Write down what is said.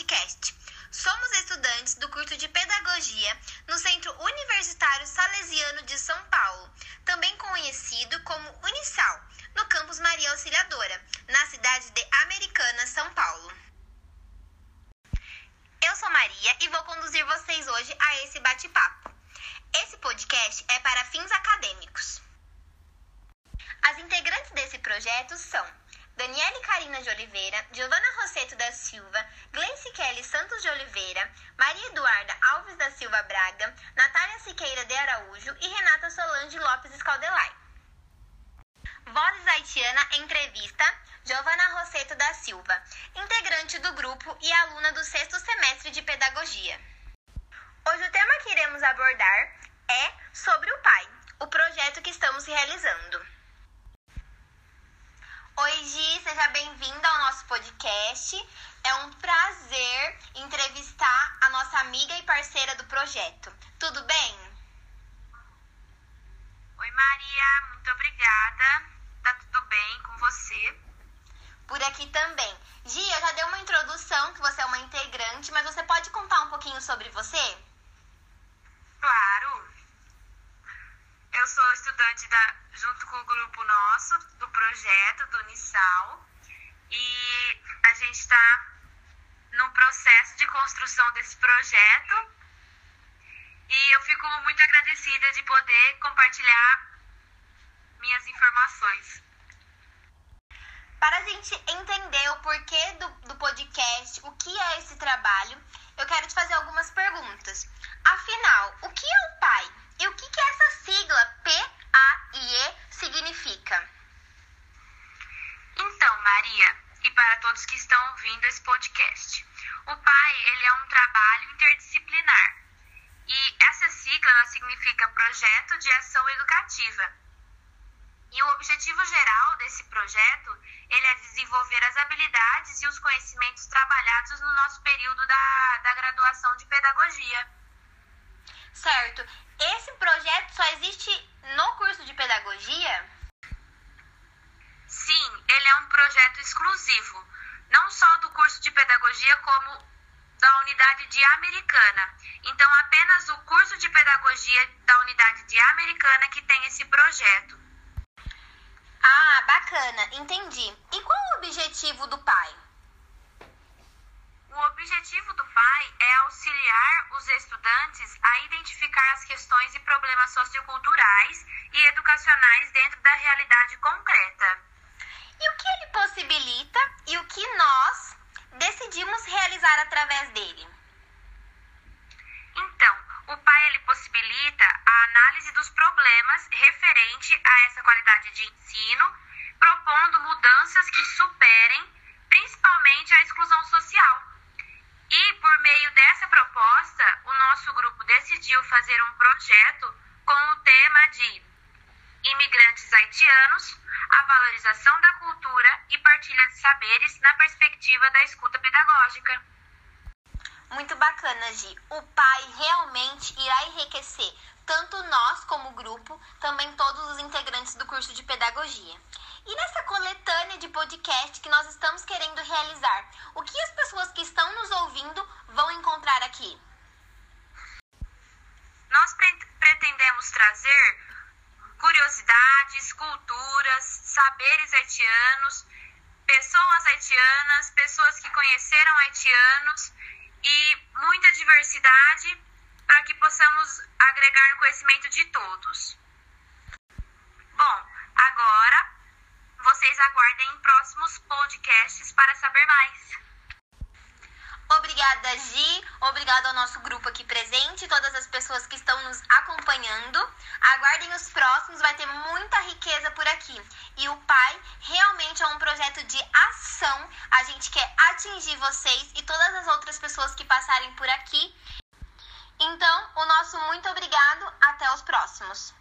podcast. Somos estudantes do curso de Pedagogia no Centro Universitário Salesiano de São Paulo, também conhecido como Unisal, no campus Maria Auxiliadora, na cidade de Americana, São Paulo. Eu sou Maria e vou conduzir vocês hoje a esse bate-papo. Esse podcast é para fins acadêmicos. As integrantes desse projeto são Daniele Carina de Oliveira, Giovana Rosseto da Silva, Gleice Kelly Santos de Oliveira, Maria Eduarda Alves da Silva Braga, Natália Siqueira de Araújo e Renata Solange Lopes Escaldelai. Vozes Haitiana Entrevista, Giovana Rosseto da Silva, integrante do grupo e aluna do sexto semestre de Pedagogia. Hoje o tema que iremos abordar é sobre o pai, o projeto que estamos realizando. Oi, Gi, seja bem-vinda ao nosso podcast. É um prazer entrevistar a nossa amiga e parceira do projeto. Tudo bem? Oi, Maria, muito obrigada. Tá tudo bem com você? Por aqui também. Gi, eu já dei uma introdução que você é uma integrante, mas você pode contar um pouquinho sobre você? Claro. Eu sou estudante da, junto com o grupo nosso do projeto do Unisal e a gente está no processo de construção desse projeto e eu fico muito agradecida de poder compartilhar minhas informações. Para a gente entender o porquê do, do podcast, o que é esse trabalho, eu quero te fazer algumas perguntas. Afinal, o que é o pai? E o que, que essa sigla P-A-I-E significa? Então, Maria, e para todos que estão ouvindo esse podcast, o PAI ele é um trabalho interdisciplinar. E essa sigla ela significa Projeto de Ação Educativa. E o objetivo geral desse projeto ele é desenvolver as habilidades e os conhecimentos trabalhados no nosso período da, da graduação de pedagogia. Certo. Esse projeto só existe no curso de pedagogia? Sim, ele é um projeto exclusivo, não só do curso de pedagogia, como da unidade de Americana. Então, apenas o curso de pedagogia da unidade de Americana que tem esse projeto. Ah, bacana, entendi. E qual o objetivo do pai? O objetivo do PAI é auxiliar os estudantes a identificar as questões e problemas socioculturais e educacionais dentro da realidade concreta. E o que ele possibilita e o que nós decidimos realizar através dele? Então, o PAI ele possibilita a análise dos problemas referente a essa qualidade de ensino, propondo mudanças que superem principalmente a exclusão social. E por meio dessa proposta, o nosso grupo decidiu fazer um projeto com o tema de imigrantes haitianos, a valorização da cultura e partilha de saberes na perspectiva da escuta pedagógica. Muito bacana, Gi. O pai realmente irá enriquecer tanto nós como grupo, também todos os integrantes do curso de pedagogia. E nessa coletânea de podcast que nós estamos querendo realizar, o que as pessoas que estão nos ouvindo vão encontrar aqui? Nós pre pretendemos trazer curiosidades, culturas, saberes haitianos, pessoas haitianas, pessoas que conheceram haitianos e muita diversidade para que possamos agregar no conhecimento de todos. Bom, agora vocês aguardem próximos podcasts para saber mais. Obrigada, Gi. Obrigada ao nosso grupo aqui presente, todas as pessoas que estão nos acompanhando. Aguardem os próximos, vai ter muita riqueza por aqui. E o Pai realmente é um projeto de ação. A gente quer atingir vocês e todas as outras pessoas que passarem por aqui. Então, o nosso muito obrigado. Até os próximos.